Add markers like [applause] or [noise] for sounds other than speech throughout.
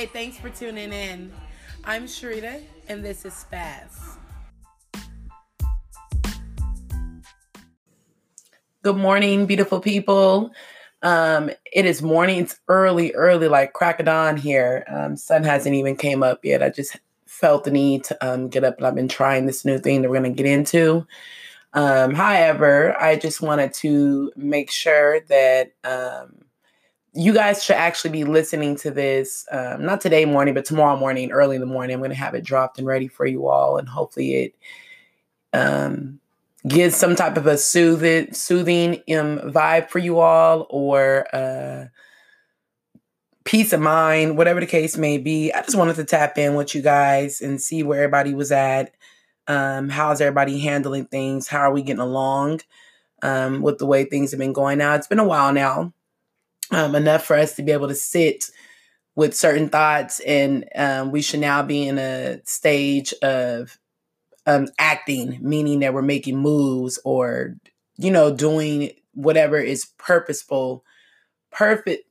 Hey, thanks for tuning in. I'm Sharita, and this is Spaz. Good morning, beautiful people. Um, it is morning. It's early, early, like crack of dawn here. Um, sun hasn't even came up yet. I just felt the need to um, get up, and I've been trying this new thing that we're going to get into. Um, however, I just wanted to make sure that um, you guys should actually be listening to this, um, not today morning, but tomorrow morning, early in the morning. I'm going to have it dropped and ready for you all, and hopefully it um, gives some type of a soothing, soothing um, vibe for you all, or uh, peace of mind, whatever the case may be. I just wanted to tap in with you guys and see where everybody was at. Um, how's everybody handling things? How are we getting along um, with the way things have been going now? It's been a while now um, enough for us to be able to sit with certain thoughts, and um, we should now be in a stage of um, acting, meaning that we're making moves or you know doing whatever is purposeful, perfect,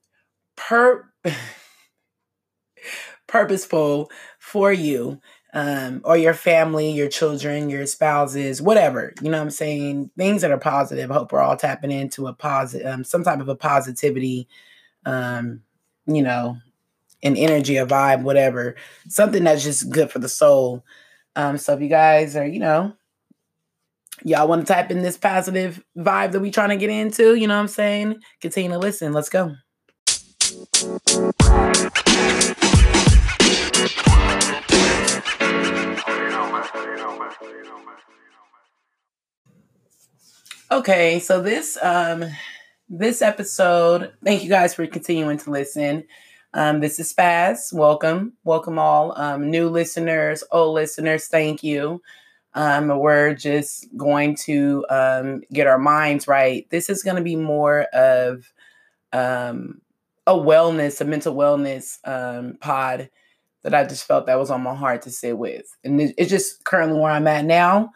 per [laughs] purposeful for you um, or your family, your children, your spouses, whatever. You know what I'm saying? Things that are positive. I hope we're all tapping into a positive, um, some type of a positivity, um, you know, an energy, a vibe, whatever. Something that's just good for the soul. Um, so if you guys are, you know, y'all want to type in this positive vibe that we trying to get into, you know what I'm saying? Continue to listen. Let's go. Okay, so this um this episode, thank you guys for continuing to listen. Um, this is Spaz. Welcome, welcome all um, new listeners, old listeners. Thank you. Um, we're just going to um, get our minds right. This is going to be more of um, a wellness, a mental wellness um, pod that I just felt that was on my heart to sit with. And it's just currently where I'm at now.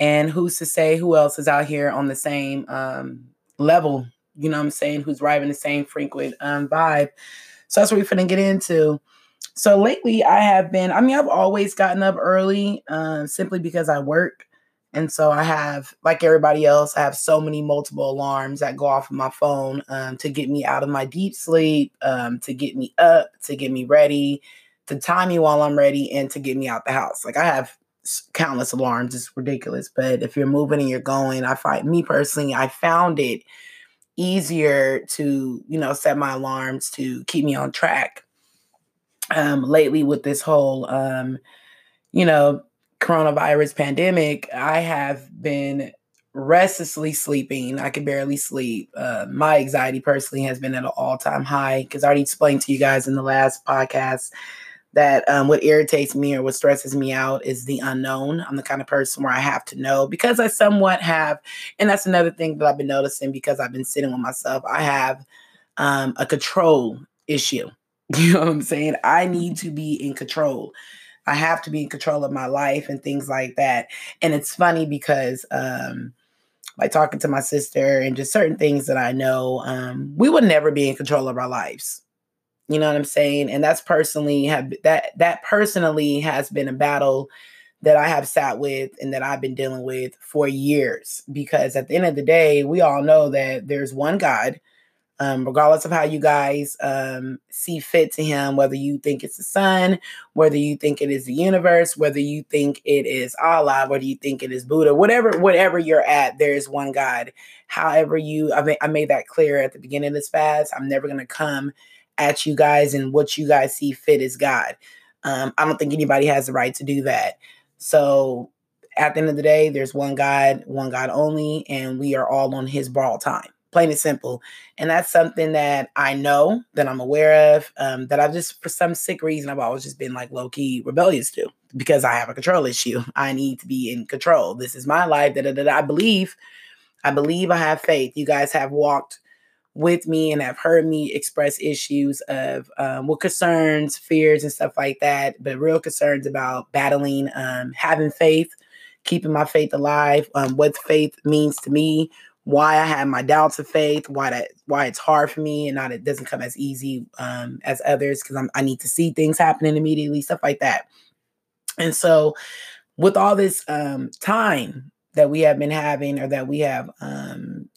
And who's to say who else is out here on the same um, level, you know what I'm saying, who's driving the same frequent um, vibe. So that's what we're going to get into. So lately, I have been, I mean, I've always gotten up early uh, simply because I work. And so I have, like everybody else, I have so many multiple alarms that go off of my phone um, to get me out of my deep sleep, um, to get me up, to get me ready, to time me while I'm ready and to get me out the house. Like I have countless alarms. It's ridiculous. But if you're moving and you're going, I find me personally, I found it easier to, you know, set my alarms to keep me on track. Um, lately with this whole um, you know, coronavirus pandemic, I have been restlessly sleeping. I can barely sleep. Uh, my anxiety personally has been at an all time high because I already explained to you guys in the last podcast that um, what irritates me or what stresses me out is the unknown. I'm the kind of person where I have to know because I somewhat have, and that's another thing that I've been noticing because I've been sitting with myself. I have um, a control issue. [laughs] You know what I'm saying? I need to be in control. I have to be in control of my life and things like that. And it's funny because, um, like talking to my sister and just certain things that I know, um, we would never be in control of our lives you know what I'm saying? And that's personally have that that personally has been a battle that I have sat with and that I've been dealing with for years. Because at the end of the day, we all know that there's one God, um, regardless of how you guys um, see fit to Him, whether you think it's the sun, whether you think it is the universe, whether you think it is Allah, whether you think it is Buddha, whatever, whatever you're at, there is one God. However, you, I, I made that clear at the beginning of this fast. I'm never going to come at you guys and what you guys see fit as God. Um, I don't think anybody has the right to do that. So at the end of the day, there's one God, one God only, and we are all on his ball time. Plain and simple. And that's something that I know, that I'm aware of, um, that I've just, for some sick reason, I've always just been like low key rebellious to because I have a control issue. [laughs] I need to be in control. This is my life. That I believe, I believe I have faith. You guys have walked with me and have heard me express issues of um, what concerns, fears, and stuff like that, but real concerns about battling, um, having faith, keeping my faith alive, um, what faith means to me, why I have my doubts of faith, why that why it's hard for me and not it doesn't come as easy um, as others because I need to see things happening immediately, stuff like that. And so, with all this um, time that we have been having, or that we have um,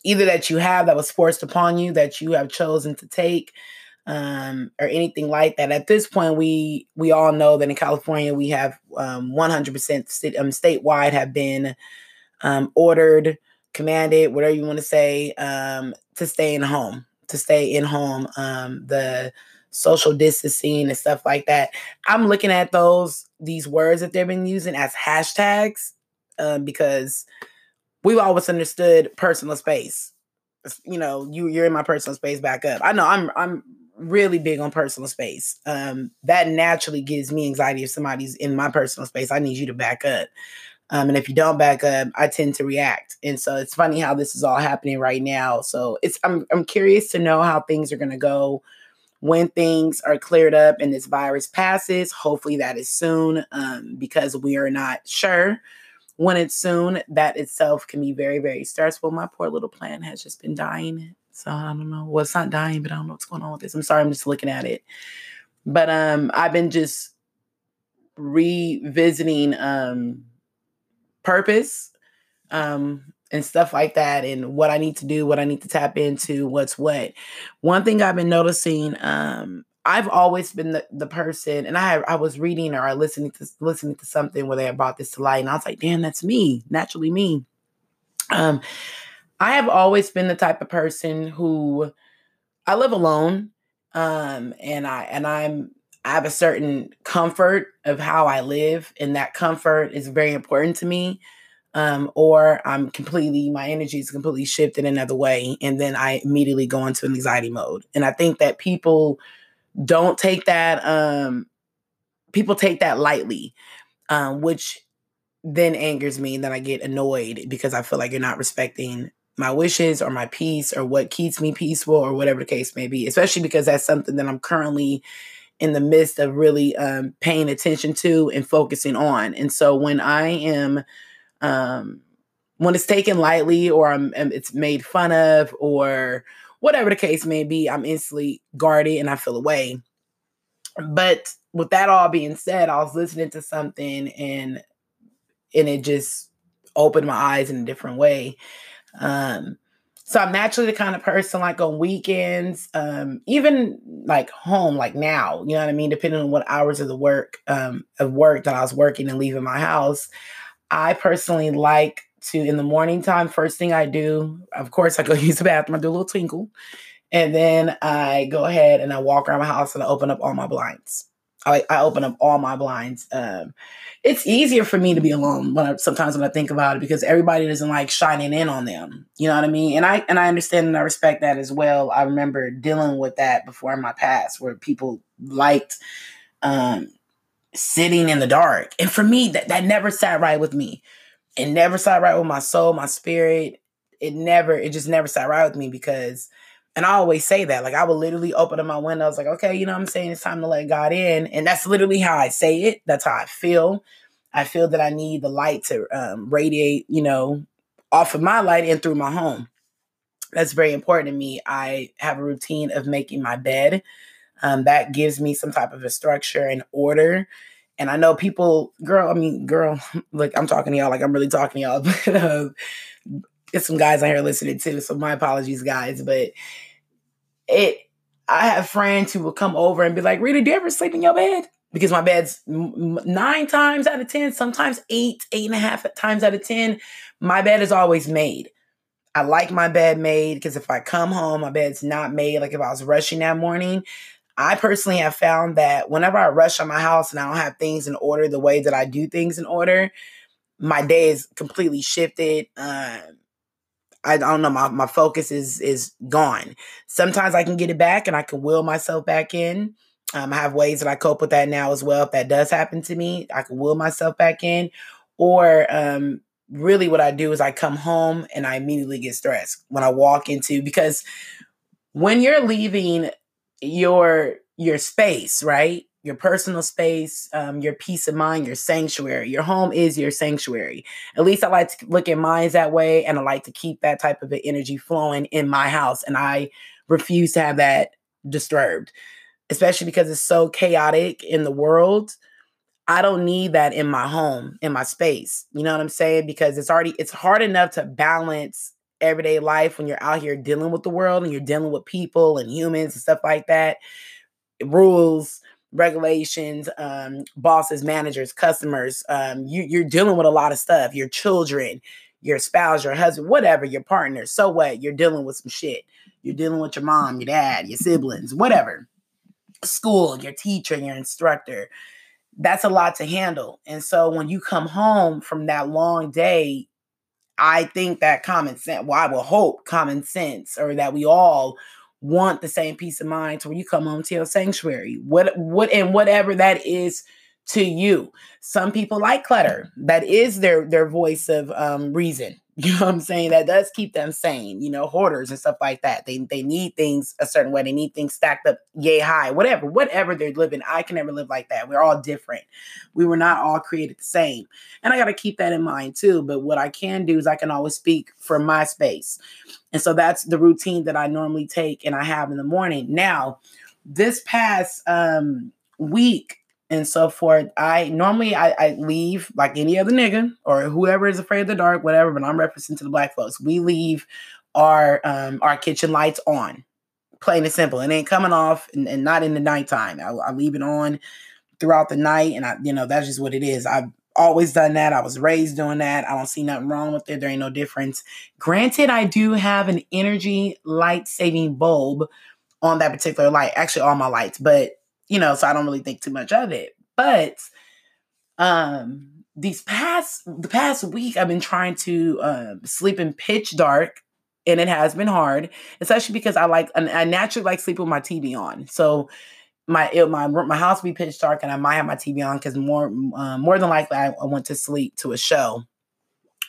either that you have that was forced upon you, that you have chosen to take, um, or anything like that. At this point, we we all know that in California we have um, 100% st- um, statewide have been um, ordered commanded, whatever you want to say, um, to stay in home, to stay in home. Um, the social distancing and stuff like that. I'm looking at those these words that they've been using as hashtags um, because we've always understood personal space. You know, you you're in my personal space back up. I know I'm I'm really big on personal space. Um, that naturally gives me anxiety if somebody's in my personal space. I need you to back up. Um, and if you don't back up, I tend to react. And so it's funny how this is all happening right now. So it's I'm I'm curious to know how things are gonna go when things are cleared up and this virus passes. Hopefully that is soon, um, because we are not sure when it's soon. That itself can be very, very stressful. My poor little plant has just been dying. So I don't know. Well, it's not dying, but I don't know what's going on with this. I'm sorry, I'm just looking at it. But um I've been just revisiting um purpose um, and stuff like that and what I need to do, what I need to tap into, what's what. One thing I've been noticing, um, I've always been the, the person, and I I was reading or listening to listening to something where they brought this to light, and I was like, damn, that's me, naturally me. Um, I have always been the type of person who I live alone, um, and I and I'm I have a certain comfort of how I live, and that comfort is very important to me. Um, or I'm completely, my energy is completely shifted another way, and then I immediately go into an anxiety mode. And I think that people don't take that, um, people take that lightly, um, which then angers me. And then I get annoyed because I feel like you're not respecting my wishes or my peace or what keeps me peaceful or whatever the case may be, especially because that's something that I'm currently in the midst of really um, paying attention to and focusing on. And so when I am, um, when it's taken lightly or I'm, it's made fun of or whatever the case may be, I'm instantly guarded and I feel away. But with that all being said, I was listening to something and and it just opened my eyes in a different way. Um, so I'm naturally the kind of person like on weekends, um, even like home, like now, you know what I mean? Depending on what hours of the work, um, of work that I was working and leaving my house. I personally like to in the morning time, first thing I do, of course, I go [laughs] use the bathroom, I do a little twinkle, and then I go ahead and I walk around my house and I open up all my blinds. I, I open up all my blinds. Um, it's easier for me to be alone when I, sometimes when I think about it because everybody doesn't like shining in on them. You know what I mean? And I and I understand and I respect that as well. I remember dealing with that before in my past where people liked um, sitting in the dark. And for me, that, that never sat right with me. It never sat right with my soul, my spirit. It never, it just never sat right with me because and I always say that. Like I would literally open up my windows, like, okay, you know I'm saying? It's time to let God in. And that's literally how I say it. That's how I feel. I feel that I need the light to um, radiate, you know, off of my light and through my home. That's very important to me. I have a routine of making my bed. Um, that gives me some type of a structure and order. And I know people, girl, I mean, girl, [laughs] like I'm talking to y'all, like I'm really talking to y'all, [laughs] but uh, it's some guys out here listening too. So my apologies, guys. But it I have friends who will come over and be like, "Rita, do you ever sleep in your bed?" Because my bed's nine times out of ten, sometimes eight, eight and a half times out of ten, my bed is always made. I like my bed made because if I come home, my bed's not made. Like if I was rushing that morning, I personally have found that whenever I rush on my house and I don't have things in order the way that I do things in order, my day is completely shifted. Um, I don't know, my, my focus is is gone. Sometimes I can get it back and I can will myself back in. Um, I have ways that I cope with that now as well. If that does happen to me, I can will myself back in. Or um, really what I do is I come home and I immediately get stressed when I walk into because when you're leaving your your space, right? your personal space, um, your peace of mind, your sanctuary. Your home is your sanctuary. At least I like to look at mine that way, and I like to keep that type of energy flowing in my house. And I refuse to have that disturbed, especially because it's so chaotic in the world. I don't need that in my home, in my space. You know what I'm saying? Because it's already it's hard enough to balance everyday life when you're out here dealing with the world and you're dealing with people and humans and stuff like that. Rules, regulations, um, bosses, managers, customers. Um, you, you're dealing with a lot of stuff. Your children, your spouse, your husband, whatever, your partner. So what? You're dealing with some shit. You're dealing with your mom, your dad, your siblings, whatever. School, your teacher, your instructor that's a lot to handle. And so when you come home from that long day, I think that common sense, well, I will hope common sense, or that we all want the same peace of mind to when you come home to your sanctuary. What what and whatever that is to you. Some people like clutter. That is their their voice of um reason. [laughs] You know what I'm saying? That does keep them sane, you know, hoarders and stuff like that. They they need things a certain way. They need things stacked up yay high, whatever, whatever they're living. I can never live like that. We're all different. We were not all created the same. And I got to keep that in mind too. But what I can do is I can always speak for my space. And so that's the routine that I normally take and I have in the morning. Now, this past um week, and so forth. I normally I, I, leave like any other nigga or whoever is afraid of the dark, whatever. But I'm referencing to the black folks. We leave our um our kitchen lights on, plain and simple. It ain't coming off, and, and not in the nighttime. I, I leave it on throughout the night, and I you know that's just what it is. I've always done that. I was raised doing that. I don't see nothing wrong with it. There ain't no difference. Granted, I do have an energy light saving bulb on that particular light. Actually, all my lights, but you know, so I don't really think too much of it. But um these past the past week I've been trying to um, sleep in pitch dark and it has been hard, especially because I like I naturally like sleep with my TV on. So my it, my my house will be pitch dark and I might have my TV on because more um, more than likely I, I went to sleep to a show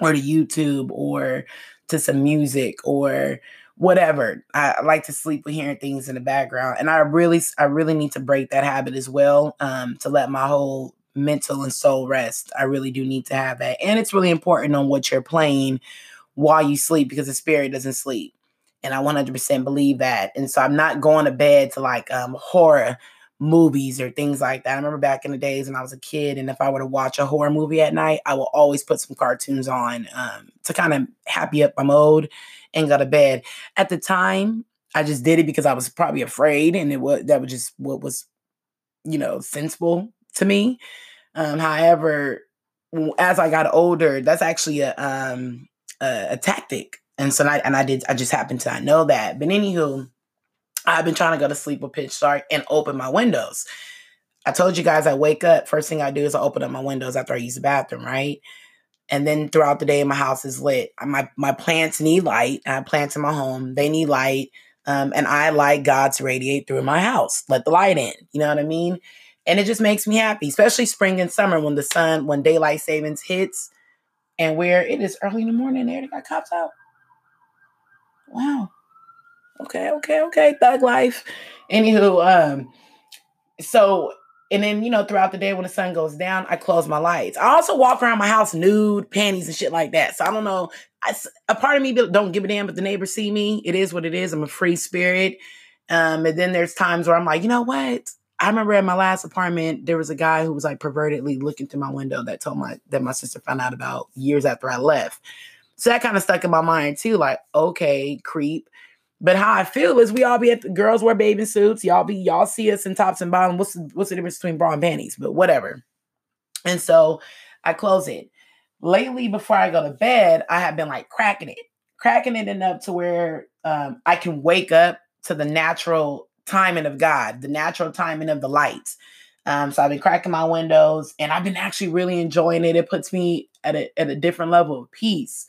or to YouTube or to some music or whatever. I, like to sleep with hearing things in the background, and I really, I really need to break that habit as well um, to let my whole mental and soul rest. I really do need to have that, and it's really important on what you're playing while you sleep because the spirit doesn't sleep, and I 100% believe that. And so I'm not going to bed to like um, horror movies or things like that. I remember back in the days when I was a kid, and if I were to watch a horror movie at night, I will always put some cartoons on um, to kind of happy up my mode and go to bed. At the time, I just did it because I was probably afraid, and it was that was just what was, you know, sensible to me. Um, however, as I got older, that's actually a um a, a tactic, and so I and I did I just happened to not know that. But anywho, I've been trying to go to sleep with pitch dark and open my windows. I told you guys I wake up, first thing I do is I open up my windows after I use the bathroom, right? And then throughout the day, my house is lit. My my plants need light. I have plants in my home. They need light. Um, and I like God to radiate through my house. Let the light in. You know what I mean? And it just makes me happy, especially spring and summer when the sun, when daylight savings hits, and where it is early in the morning. There, they got cops out. Wow. Okay, okay, okay. Thug life. Anywho, um, so and then, you know, throughout the day when the sun goes down, I close my lights. I also walk around my house nude, panties and shit like that. So I don't know. I, a part of me don't give a damn, but the neighbors see me. It is what it is. I'm a free spirit. Um, and then there's times where I'm like, you know what? I remember at my last apartment, there was a guy who was like pervertedly looking through my window that told my that my sister found out about years after I left. So that kind of stuck in my mind too. Like, okay, creep. But how I feel is we all be at the girls wear bathing suits. Y'all be y'all see us in tops and bottoms. What's the, what's the difference between bra and panties? But whatever. And so I close it. Lately, before I go to bed, I have been like cracking it, cracking it enough to where um, I can wake up to the natural timing of God, the natural timing of the lights. Um, so I've been cracking my windows, and I've been actually really enjoying it. It puts me at a at a different level of peace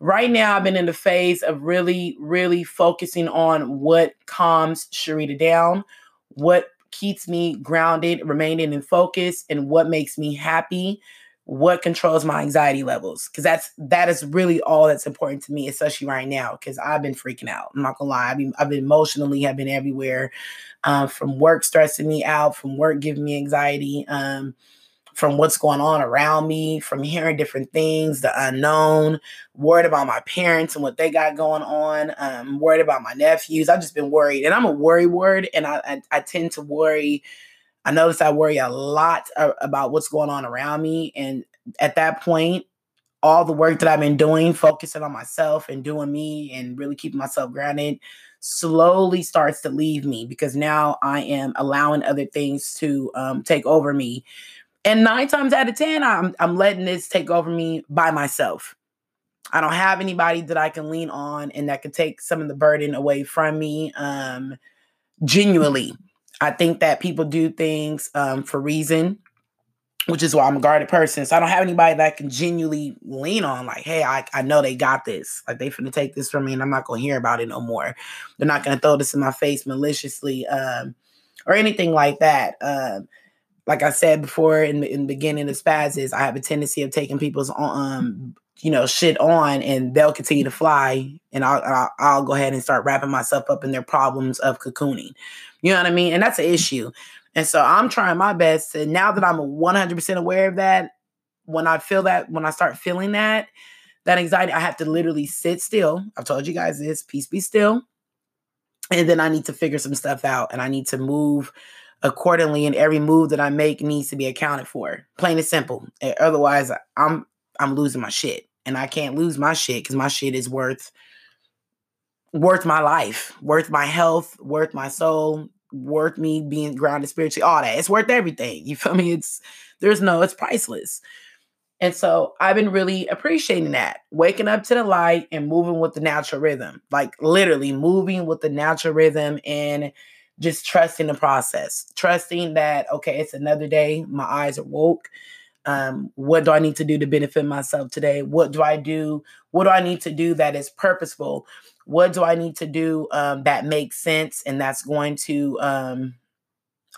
right now I've been in the phase of really, really focusing on what calms Sharita down, what keeps me grounded, remaining in focus, and what makes me happy what controls my anxiety levels because that's that is really all that's important to me especially right now because i've been freaking out. I'm not gonna lie i've been, I've been emotionally have been everywhere um, from work stressing me out from work giving me anxiety um, from what's going on around me from hearing different things the unknown worried about my parents and what they got going on um, worried about my nephews i've just been worried and i'm a worry word and I, I, I tend to worry I notice I worry a lot about what's going on around me. And at that point, all the work that I've been doing, focusing on myself and doing me and really keeping myself grounded, slowly starts to leave me because now I am allowing other things to um, take over me. And nine times out of 10, I'm, I'm letting this take over me by myself. I don't have anybody that I can lean on and that can take some of the burden away from me um, genuinely. I think that people do things um, for reason, which is why I'm a guarded person. So I don't have anybody that I can genuinely lean on, like, hey, I, I know they got this. Like they finna take this from me and I'm not gonna hear about it no more. They're not gonna throw this in my face maliciously um, or anything like that. Um, like I said before in, in the beginning of spazzes, I have a tendency of taking people's um you know shit on and they'll continue to fly and I'll, I'll, I'll go ahead and start wrapping myself up in their problems of cocooning. You know what i mean? And that's an issue. And so i'm trying my best and now that i'm 100% aware of that when i feel that when i start feeling that that anxiety i have to literally sit still. I've told you guys this peace be still. And then i need to figure some stuff out and i need to move accordingly and every move that i make needs to be accounted for plain and simple otherwise i'm i'm losing my shit and I can't lose my shit because my shit is worth worth my life, worth my health, worth my soul, worth me being grounded spiritually, all that. It's worth everything. [laughs] You feel me? It's there's no, it's priceless. And so I've been really appreciating that. Waking up to the light and moving with the natural rhythm. Like literally moving with the natural rhythm and just trusting the process. Trusting that, okay, it's another day. My eyes are woke um, what do I need to do to benefit myself today? What do I do? What do I need to do that is purposeful? What do I need to do um, that makes sense and that's going to um,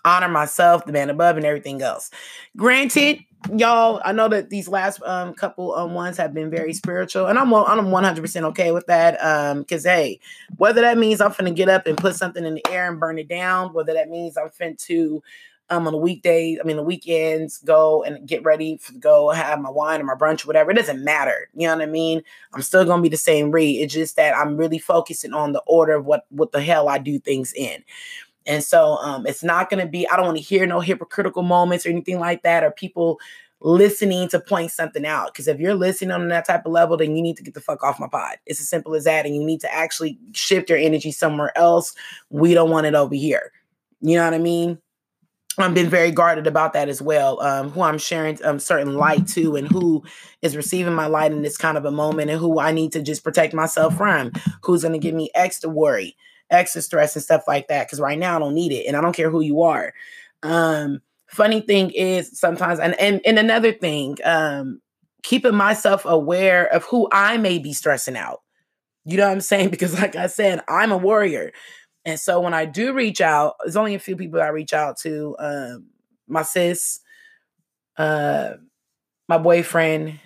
honor myself, the man above, and everything else? Granted, y'all, I know that these last um, couple um, ones have been very spiritual, and I'm I'm 100% okay with that. Um, because hey, whether that means I'm finna get up and put something in the air and burn it down, whether that means I'm finna to um, on the weekdays, I mean, the weekends, go and get ready to go have my wine or my brunch or whatever. It doesn't matter. You know what I mean? I'm still gonna be the same read. It's just that I'm really focusing on the order of what what the hell I do things in. And so um, it's not gonna be, I don't want to hear no hypocritical moments or anything like that, or people listening to point something out. Because if you're listening on that type of level, then you need to get the fuck off my pod. It's as simple as that. And you need to actually shift your energy somewhere else. We don't want it over here. You know what I mean? I've been very guarded about that as well. Um, who I'm sharing um, certain light to, and who is receiving my light in this kind of a moment, and who I need to just protect myself from. Who's going to give me extra worry, extra stress, and stuff like that? Because right now I don't need it, and I don't care who you are. Um, funny thing is sometimes, and and, and another thing, um, keeping myself aware of who I may be stressing out. You know what I'm saying? [laughs] Because like I said, I'm a warrior. And so when I do reach out, there's only a few people I reach out to. Um, my sis, uh, my boyfriend,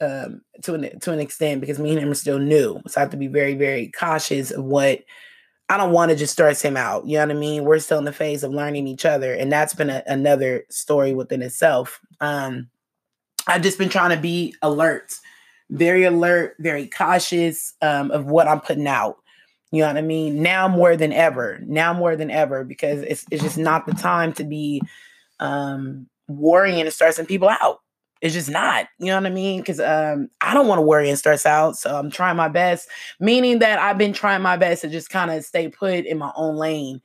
um, to an to an extent, because me and him are still new. So I have to be very, very cautious of what I don't want to just stress him out. You know what I mean? We're still in the phase of learning each other, and that's been a, another story within itself. Um, I've just been trying to be alert, very alert, very cautious um, of what I'm putting out. You know what I mean? Now more than ever. Now more than ever because it's it's just not the time to be um worrying and stressing people out. It's just not. You know what I mean? Because um I don't want to worry and stress out. So I'm trying my best. Meaning that I've been trying my best to just kind of stay put in my own lane,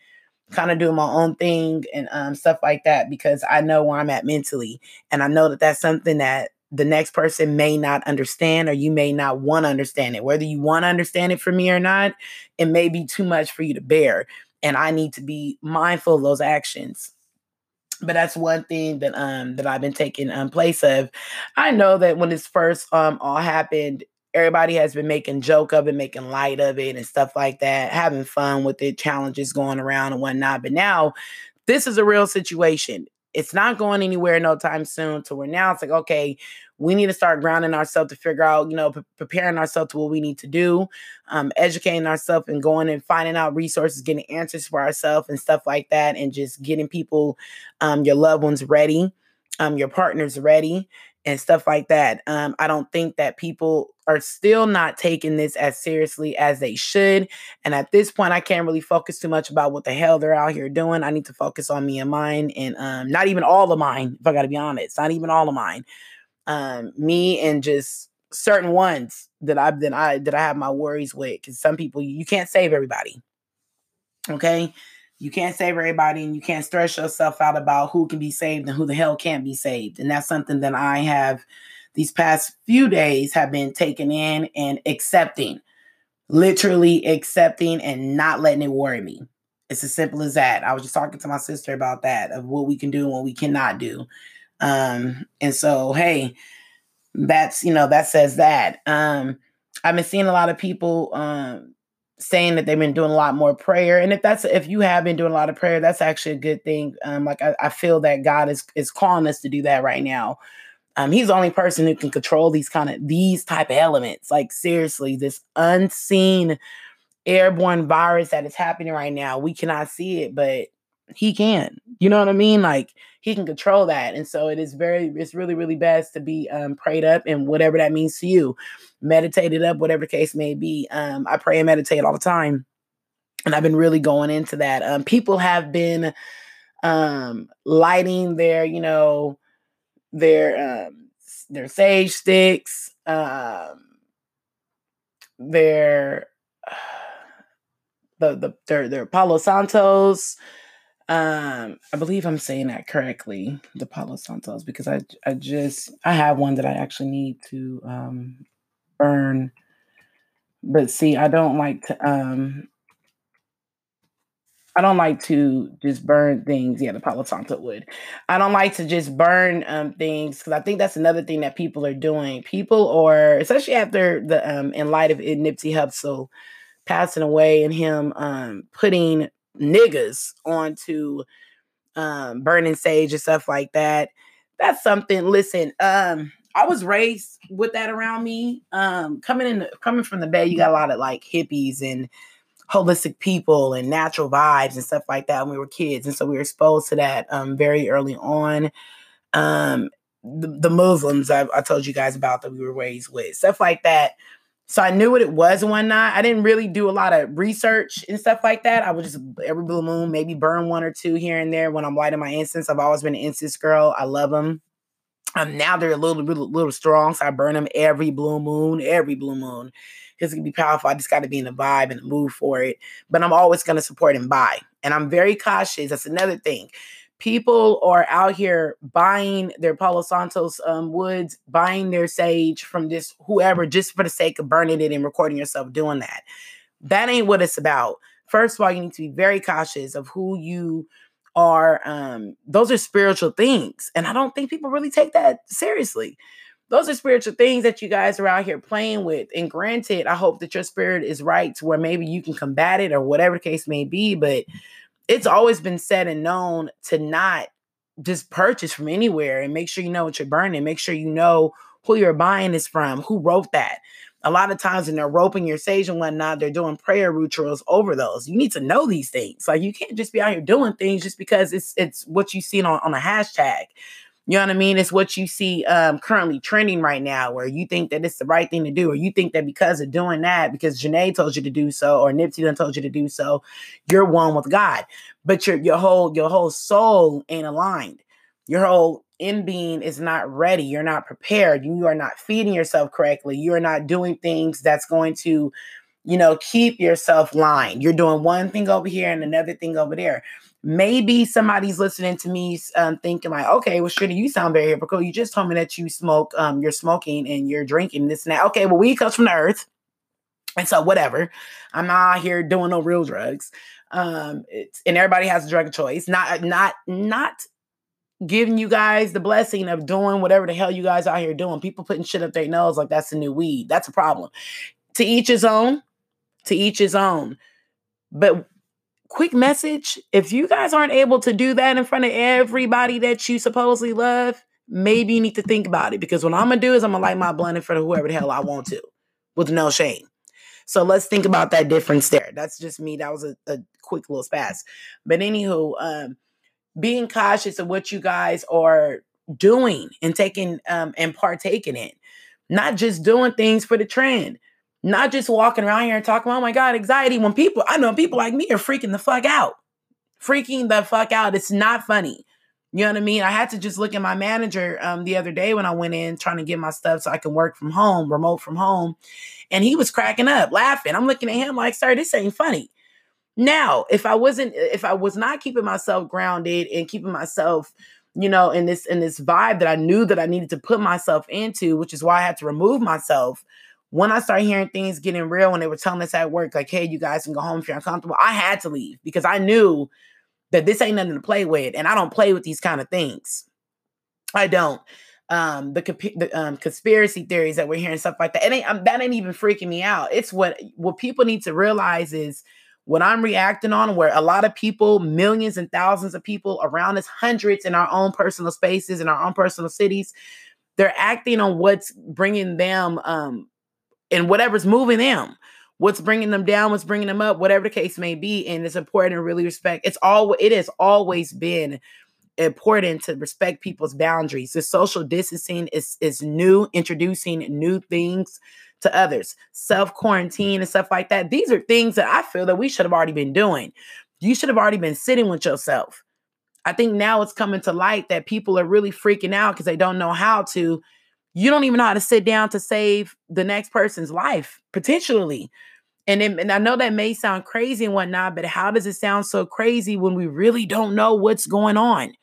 kind of doing my own thing and um stuff like that because I know where I'm at mentally. And I know that that's something that the next person may not understand or you may not want to understand it. Whether you want to understand it for me or not, it may be too much for you to bear. And I need to be mindful of those actions. But that's one thing that um that I've been taking um place of. I know that when this first um all happened, everybody has been making joke of it, making light of it and stuff like that, having fun with it, challenges going around and whatnot. But now this is a real situation it's not going anywhere no time soon. To where now it's like, okay, we need to start grounding ourselves to figure out, you know, preparing ourselves to what we need to do, um, educating ourselves and going and finding out resources, getting answers for ourselves and stuff like that, and just getting people, um, your loved ones ready, um, your partners ready, and stuff like that. Um, I don't think that people are still not taking this as seriously as they should. And at this point, I can't really focus too much about what the hell they're out here doing. I need to focus on me and mine, and um, not even all of mine, if I got to be honest, not even all of mine. Um, me and just certain ones that I've that I that I have my worries with. Because some people you can't save everybody. Okay. You can't save everybody and you can't stress yourself out about who can be saved and who the hell can't be saved. And that's something that I have these past few days have been taking in and accepting, literally accepting and not letting it worry me. It's as simple as that. I was just talking to my sister about that of what we can do and what we cannot do. Um, and so, hey, that's you know that says that. Um, I've been seeing a lot of people um, saying that they've been doing a lot more prayer, and if that's if you have been doing a lot of prayer, that's actually a good thing. Um, like I, I feel that God is is calling us to do that right now. Um, he's the only person who can control these kind of these type of elements. Like seriously, this unseen airborne virus that is happening right now, we cannot see it, but he can. You know what I mean? Like he can control that. And so it is very, it's really, really best to be um, prayed up and whatever that means to you, meditated up, whatever the case may be. Um, I pray and meditate all the time. And I've been really going into that. Um, people have been um, lighting their, you know, their um, their sage sticks, um, their [sighs] the the their their Palo Santos. Um, I believe I'm saying that correctly, the Palo Santos, because I I just I have one that I actually need to um burn. But see, I don't like to um I don't like to just burn things. Yeah, the Palo Santo wood. I don't like to just burn um, things because I think that's another thing that people are doing. People or especially after the um, in light of Nipsey Hussle passing away and him um, putting niggas onto um, burning sage and stuff like that. That's something. Listen, um, I was raised with that around me. Um, coming in, coming from the Bay, you got a lot of like hippies and holistic people and natural vibes and stuff like that when we were kids. And so we were exposed to that um, very early on. Um, the, the Muslims I, I, told you guys about that we were raised with, stuff like that. So I knew what it was and whatnot. I didn't really do a lot of research and stuff like that. I would just every blue moon maybe burn one or two here and there when I'm lighting my incense. I've always been an incense girl. I love them. Um, now they're a little, little, little strong, so I burn them every blue moon, every blue moon because it can be powerful. I just got to be in the vibe and the mood for it. But I'm always going to support and buy. And I'm very cautious. That's another thing. People are out here buying their Palo Santos um, woods, buying their sage from this whoever just for the sake of burning it and recording yourself doing that. That ain't what it's about. First of all, you need to be very cautious of who you are. Um, those are spiritual things. And I don't think people really take that seriously those are spiritual things that you guys are out here playing with. And granted, I hope that your spirit is right to where maybe you can combat it or whatever the case may be. But it's always been said and known to not just purchase from anywhere and make sure you know what you're burning. Make sure you know who you're buying this from, who wrote that. A lot of times when they're roping your sage and whatnot, they're doing prayer rituals over those. You need to know these things. Like you can't just be out here doing things just because it's it's what you see on, on a hashtag. You know what I mean? It's what you see um, currently trending right now, where you think that it's the right thing to do, or you think that because of doing that, because Janae told you to do so, or Nipsey done told you to do so, you're one with God. But your your whole your whole soul ain't aligned. Your whole in being is not ready. You're not prepared. You are not feeding yourself correctly. You are not doing things that's going to, you know, keep yourself lined. You're doing one thing over here and another thing over there maybe somebody's listening to me um, thinking like, okay, well, sure, you sound very hypocritical. You just told me that you smoke, um, you're smoking and you're drinking this and that. Okay, well, weed comes from the earth. And so whatever, I'm not here doing no real drugs. Um, and everybody has a drug of choice. Not, not, not giving you guys the blessing of doing whatever the hell you guys out here doing. People putting shit up their nose like that's a new weed. That's a problem. To each his own. To each his own. But quick message if you guys aren't able to do that in front of everybody that you supposedly love, maybe you need to think about it because what I'm gonna do is I'm gonna light my blunt in front of whoever the hell I want to with no shame. So let's think about that difference there. That's just me. That was a, a quick little spaz. But anywho, um, being cautious of what you guys are doing and taking um, and partaking in, not just doing things for the trend, not just walking around here and talking, oh my God, anxiety. When people, I know people like me are freaking the fuck out, freaking the fuck out. It's not funny. You know what I mean? I had to just look at my manager um, the other day when I went in trying to get my stuff so I can work from home, remote from home. And he was cracking up, laughing. I'm looking at him like, sir, this ain't funny. Now, if I wasn't, if I was not keeping myself grounded and keeping myself, you know, in this in this vibe that I knew that I needed to put myself into, which is why I had to remove myself. When I started hearing things getting real, when they were telling us at work, like, "Hey, you guys can go home if you're uncomfortable," I had to leave because I knew that this ain't nothing to play with, and I don't play with these kind of things. I don't. Um, the, the um, conspiracy theories that we're hearing, stuff like that, it ain't um, that ain't even freaking me out. It's what what people need to realize is what I'm reacting on, where a lot of people, millions and thousands of people around us, hundreds in our own personal spaces, in our own personal cities, they're acting on what's bringing them um, and whatever's moving them what's bringing them down, what's bringing them up, whatever the case may be. And it's important to really respect. It's all it has always been important to respect people's boundaries. The social distancing is is new, introducing new things to others, self quarantine and stuff like that. These are things that I feel that we should have already been doing. You should have already been sitting with yourself. I think now it's coming to light that people are really freaking out because they don't know how to. You don't even know how to sit down to save the next person's life, potentially. And, it, and I know that may sound crazy and whatnot, but how does it sound so crazy when we really don't know what's going on?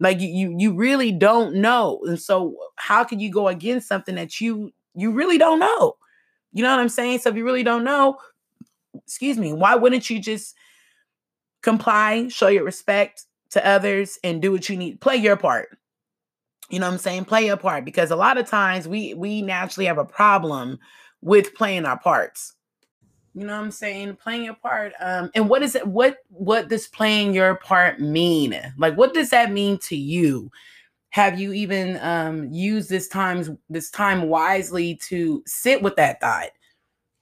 Like you, you really don't know. And so how can you go against something that you you really don't know? You know what I'm saying? So if you really don't know, excuse me, why wouldn't you just comply, show your respect to others, and do what you need? Play your part. You know what I'm saying? Play a part because a lot of times we we naturally have a problem with playing our parts. You know what I'm saying? Playing your part. Um, and what is it? What what does playing your part mean? Like, what does that mean to you? Have you even um used this time this time wisely to sit with that thought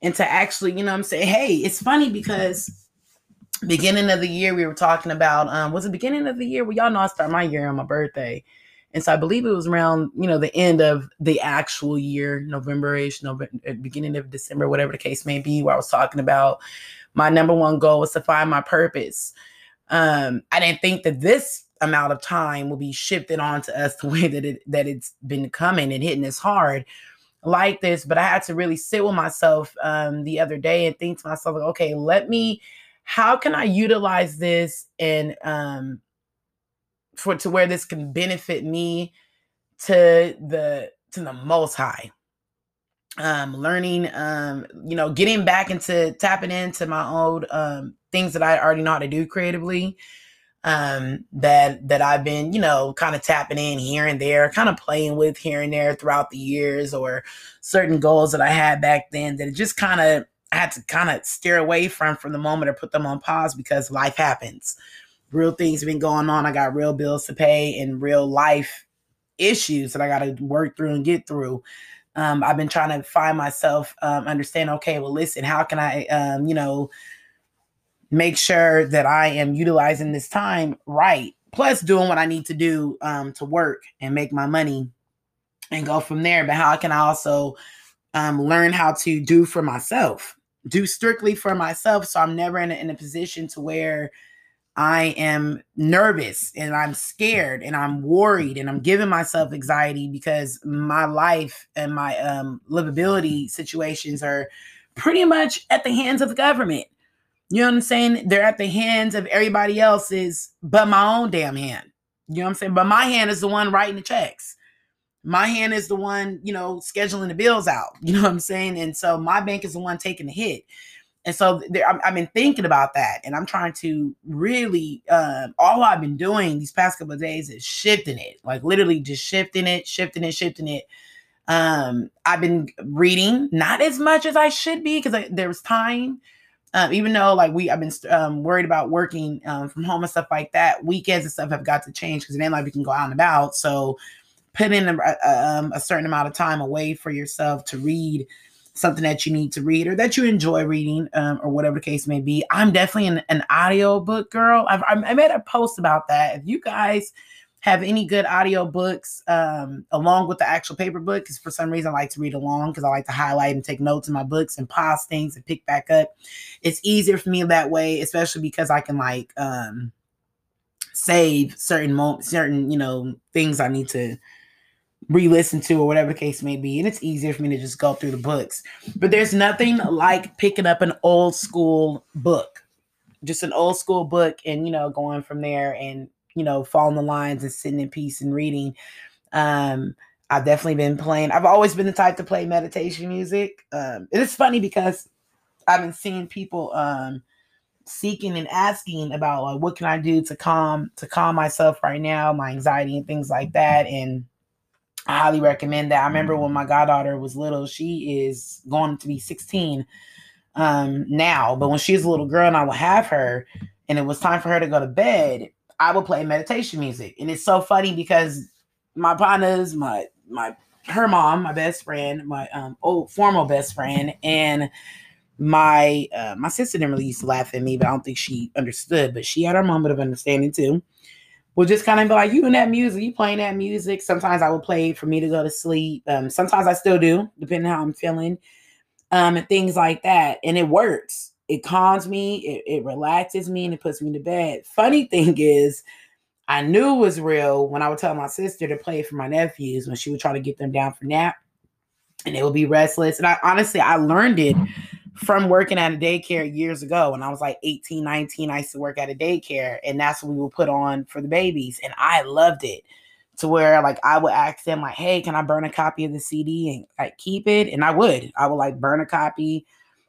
and to actually, you know I'm saying? Hey, it's funny because beginning of the year we were talking about um was it beginning of the year? Well, y'all know I start my year on my birthday. And so I believe it was around, you know, the end of the actual year, November-ish, November, uh, beginning of December, whatever the case may be, where I was talking about my number one goal was to find my purpose. Um, I didn't think that this amount of time will be shifted onto us [laughs] the way that it that it's been coming and hitting us hard like this. But I had to really sit with myself um, the other day and think to myself, okay, let me, how can I utilize this and um, for to where this can benefit me to the to the most high. Um learning um you know getting back into tapping into my old um things that i already know how to do creatively um that that i've been you know kind of tapping in here and there kind of playing with here and there throughout the years or certain goals that i had back then that just kind of i had to kind of steer away from from the moment or put them on pause because life happens real things been going on. I got real bills to pay and real life issues that I got to work through and get through. Um, I've been trying to find myself, um, understand, okay, well, listen, how can I, um, you know, make sure that I am utilizing this time right, plus doing what I need to do um, to work and make my money and go from there. But how can I also um, learn how to do for myself, do strictly for myself, so I'm never in a, in a position to where I am nervous and I'm scared and I'm worried and I'm giving myself anxiety because my life and my um, livability situations are pretty much at the hands of the government. You know what I'm saying? They're at the hands of everybody else's but my own damn hand. You know what I'm saying? But my hand is the one writing the checks. My hand is the one, you know, scheduling the bills out. [laughs] You know what I'm saying? And so my bank is the one taking the hit and so there, i have been thinking about that and i'm trying to really um, all i've been doing these past couple of days is shifting it like literally just shifting it shifting it shifting it um, i've been reading not as much as i should be because there's time Um, even though like we, I've been um, worried about working um, from home and stuff like that. Weekends and stuff have got to change because then like we can go out and about. So put in a, um, a certain amount of time away for yourself to read something that you need to read or that you enjoy reading um, or whatever the case may be. I'm definitely an, an audio book girl. I've, I made a post about that. If you guys have any good audio books um, along with the actual paper book because for some reason I like to read along because I like to highlight and take notes in my books and pause things and pick back up. It's easier for me that way, especially because I can like um, save certain moments, certain you know things I need to re-listen to or whatever the case may be and it's easier for me to just go through the books but there's nothing like picking up an old school book just an old school book and you know going from there and you know, following the lines and sitting in peace and reading. Um, I've definitely been playing. I've always been the type to play meditation music. Um, it is funny because I've been seeing people um, seeking and asking about like what can I do to calm to calm myself right now, my anxiety and things like that. And I highly recommend that. I remember when my goddaughter was little, she is going to be 16 um, now, but when she was a little girl and I would have her and it was time for her to go to bed, I would play meditation music. And it's so funny because my partners, my my her mom, my best friend, my um old formal best friend, and my uh, my sister didn't really used to laugh at me, but I don't think she understood. But she had her moment of understanding too. Would just kind of be like, "You and that music, you playing that music." Sometimes I would play for me to go to sleep. Um, sometimes I still do, depending how I'm feeling, um, and things like that. And it works it calms me, it, it relaxes me, and it puts me to bed. Funny thing is, I knew it was real when I would tell my sister to play for my nephews when she would try to get them down for nap and they would be restless. And I honestly, I learned it from working at a daycare years ago when I was like 18, 19. I used to work at a daycare, and that's what we would put on for the babies. And I loved it to where like I would ask them, like, hey, can I burn a copy of the CD and like keep it? And I would. I would like burn a copy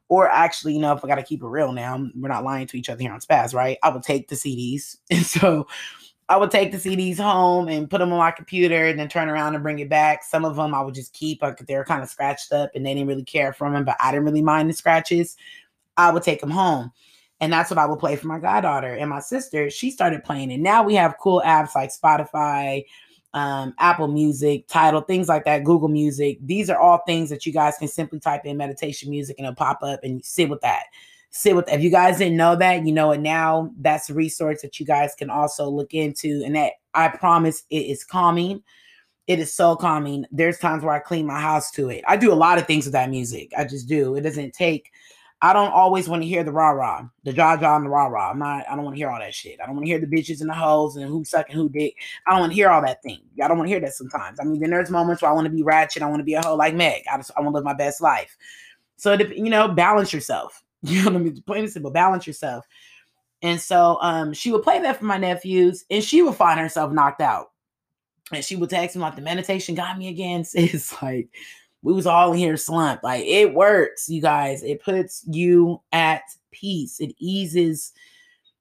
or actually, you know, if I got to keep it real now, we're not lying to each other here on Spaz, right? I would take the CDs. [laughs] And so I would take the CDs home and put them on my computer and then turn around and bring it back. Some of them I would just keep. They were kind of scratched up and they didn't really care for them, but I didn't really mind the scratches. I would take them home. And that's what I would play for my goddaughter. And my sister, she started playing it. Now we have cool apps like Spotify, um, Apple Music, Tidal, things like that, Google Music. These are all things that you guys can simply type in meditation music and it'll pop up and sit with that. Sit with. If you guys didn't know that, you know it now. That's a resource that you guys can also look into. And that I promise it is calming. It is so calming. There's times where I clean my house to it. I do a lot of things with that music. I just do. It doesn't take I don't always want to hear the rah rah, the jaw jaw and the rah rah. I'm not. I don't want to hear all that shit. I don't want to hear the bitches and the hoes and who sucking who dick. I don't want to hear all that thing. I don't want to hear that sometimes. I mean, then there's moments where I want to be ratchet. I want to be a hoe like Meg. I just I want to live my best life. So you know, balance yourself. [laughs] You know what I mean? Plain and simple, balance yourself. And so um, she would play that for my nephews, and she would find herself knocked out. And she would text me like the meditation got me again. [laughs] It's like we was all in here slumped. Like it works, you guys. It puts you at peace. It eases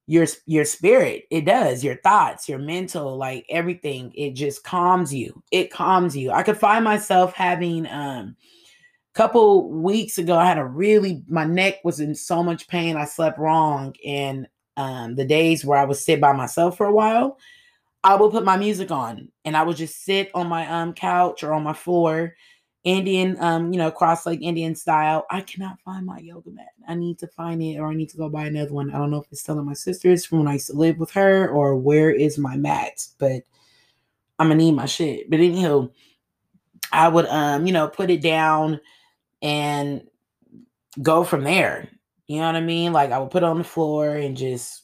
your your spirit. It does. Your thoughts, your mental, like everything. It just calms you. It calms you. I could find myself having um couple weeks ago I had a really my neck was in so much pain. I slept wrong and um the days where I would sit by myself for a while, I would put my music on and I would just sit on my um couch or on my floor Indian, um, you know, cross leg Indian style. I cannot find my yoga mat. I need to find it or I need to go buy another one. I don't know if it's still my sister's from when I used to live with her or where is my mat, but I'm gonna need my shit. But anyhow, I would um, you know, put it down and go from there. You know what I mean? Like I would put on the floor and just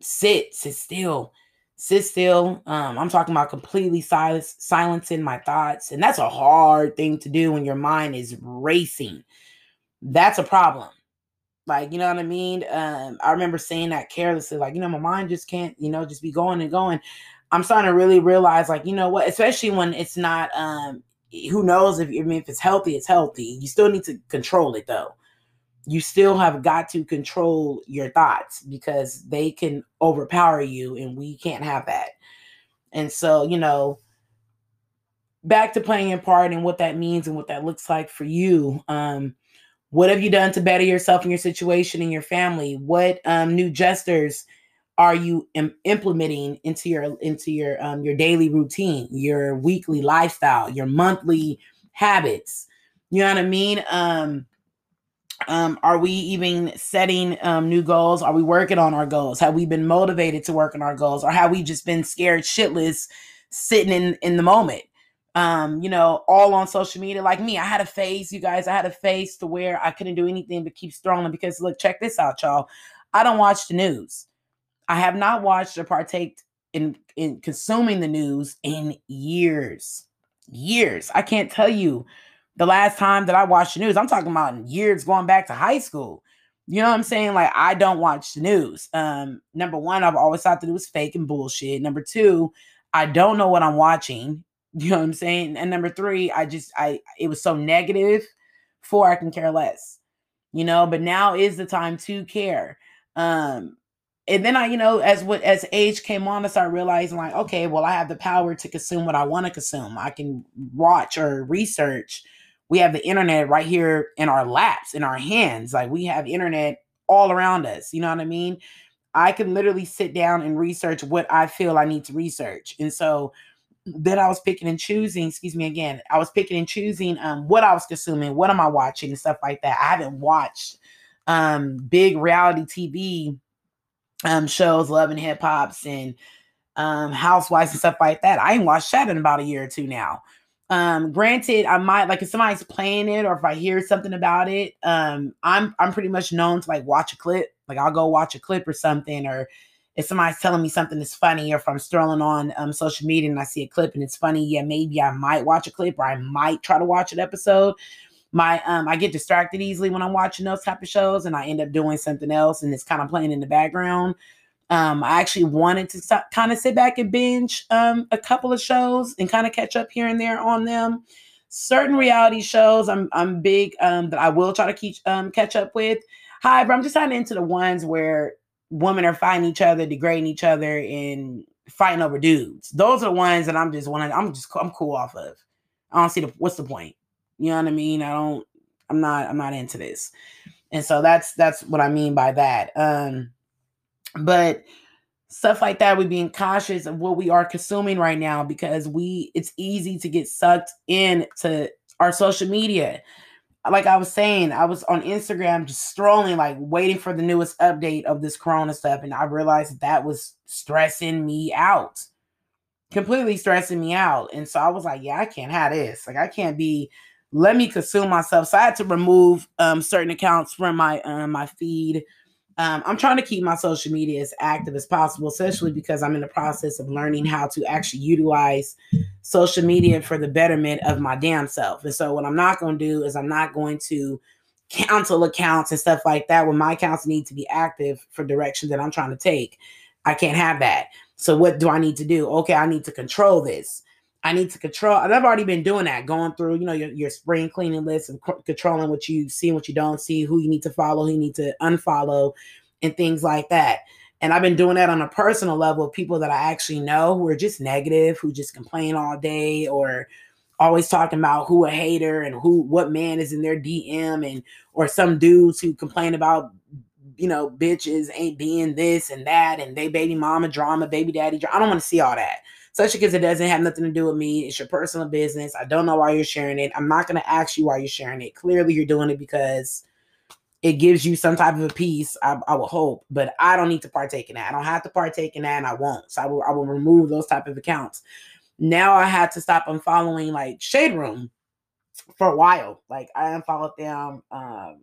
sit, sit still sit still. Um, I'm talking about completely silencing my thoughts. And that's a hard thing to do when your mind is racing. That's a problem. Like, you know what I mean? Um, I remember saying that carelessly, like, you know, my mind just can't, you know, just be going and going. I'm starting to really realize, like, you know what, especially when it's not um who knows if I mean if it's healthy, it's healthy. You still need to control it though you still have got to control your thoughts because they can overpower you and we can't have that. And so, you know, back to playing a part and what that means and what that looks like for you. Um, What have you done to better yourself and your situation and your family? What um, new gestures are you Im- implementing into your into your um, your daily routine, your weekly lifestyle, your monthly habits? You know what I mean? Um, um, are we even setting um, new goals? Are we working on our goals? Have we been motivated to work on our goals, or have we just been scared shitless, sitting in in the moment? Um, you know, all on social media. Like me, I had a phase, you guys. I had a phase to where I couldn't do anything but keep scrolling because look, check this out, y'all. I don't watch the news. I have not watched or partaked in in consuming the news in years. Years. I can't tell you the last time that I watched the news. I'm talking about years going back to high school. You know what I'm saying? Like I don't watch the news. Um, number one, I've always thought that it was fake and bullshit. Number two, I don't know what I'm watching. [laughs] You know what I'm saying? And number three, I just I it was so negative. Four, I can care less. You know, but now is the time to care. Um, and then I, you know, as what as age came on, I started realizing like, okay, well, I have the power to consume what I want to consume. I can watch or research. We have the internet right here in our laps, in our hands. Like we have internet all around us. You know what I mean? I can literally sit down and research what I feel I need to research. And so then I was picking and choosing, excuse me again, I was picking and choosing um, what I was consuming, what am I watching, and stuff like that. I haven't watched um, big reality TV um, shows, Love and Hip Hops and um, Housewives and stuff like that. I ain't watched that in about a year or two now. Um, granted, I might like if somebody's playing it or if I hear something about it, um, I'm I'm pretty much known to like watch a clip. Like I'll go watch a clip or something, or if somebody's telling me something that's funny, or if I'm strolling on um, social media and I see a clip and it's funny, yeah, maybe I might watch a clip or I might try to watch an episode my um I get distracted easily when I'm watching those type of shows and I end up doing something else and it's kind of playing in the background. Um, I actually wanted to kind of sit back and binge um, a couple of shows and kind of catch up here and there on them. Certain reality shows, I'm I'm big um, that I will try to keep um, catch up with. However, I'm just not into the ones where women are fighting each other, degrading each other, and fighting over dudes. Those are the ones that I'm just wanting. I'm just I'm cool off of. I don't see the what's the point. You know what I mean? I don't I'm not I'm not into this. And so that's that's what I mean by that. Um but stuff like that we being cautious of what we are consuming right now because we it's easy to get sucked into our social media like i was saying i was on instagram just strolling like waiting for the newest update of this corona stuff and i realized that was stressing me out completely stressing me out and so i was like yeah i can't have this like i can't be let me consume myself. So I had to remove um, certain accounts from my uh, my feed. Um, I'm trying to keep my social media as active as possible, especially because I'm in the process of learning how to actually utilize social media for the betterment of my damn self. And so, what I'm not going to do is I'm not going to cancel accounts and stuff like that when my accounts need to be active for direction that I'm trying to take. I can't have that. So, what do I need to do? Okay, I need to control this. I need to control. And I've already been doing that, going through, you know, your, your spring cleaning list and c- controlling what you see, what you don't see, who you need to follow, who you need to unfollow, and things like that. And I've been doing that on a personal level. People that I actually know who are just negative, who just complain all day, or always talking about who a hater and who what man is in their DM, and or some dudes who complain about you know bitches ain't being this and that, and they baby mama drama, baby daddy drama. I don't want to see all that especially because it doesn't have nothing to do with me. It's your personal business. I don't know why you're sharing it. I'm not going to ask you why you're sharing it. Clearly, you're doing it because it gives you some type of a peace, I, I will hope, but I don't need to partake in that. I don't have to partake in that, and I won't. So I will. I will remove those type of accounts. Now I had to stop unfollowing like Shade Room for a while. Like I unfollowed them um,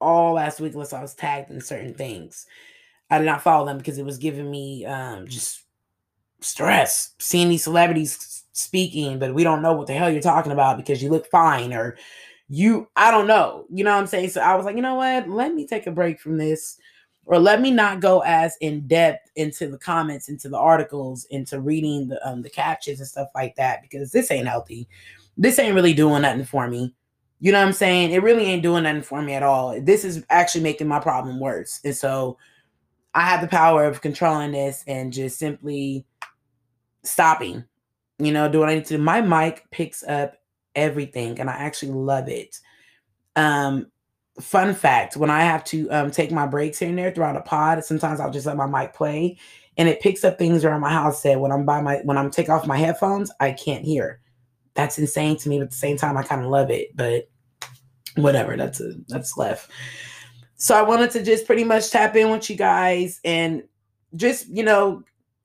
all last week unless I was tagged in certain things. I did not follow them because it was giving me um, just stress seeing these celebrities speaking, but we don't know what the hell you're talking about because you look fine or you, I don't know. You know what I'm saying? So I was like, you know what? Let me take a break from this or let me not go as in depth into the comments, into the articles, into reading the um, the captions and stuff like that because this ain't healthy. This ain't really doing nothing for me. You know what I'm saying? It really ain't doing nothing for me at all. This is actually making my problem worse. And so I have the power of controlling this and just simply stopping, you know, do what I need to do. My mic picks up everything and I actually love it. Um, fun fact when I have to um, take my breaks here and there throughout a pod, sometimes I'll just let my mic play and it picks up things around my house that when I'm by my when I'm take off my headphones, I can't hear. That's insane to me, but at the same time, I kind of love it. But whatever, that's a that's left. So I wanted to just pretty much tap in with you guys and just, you know,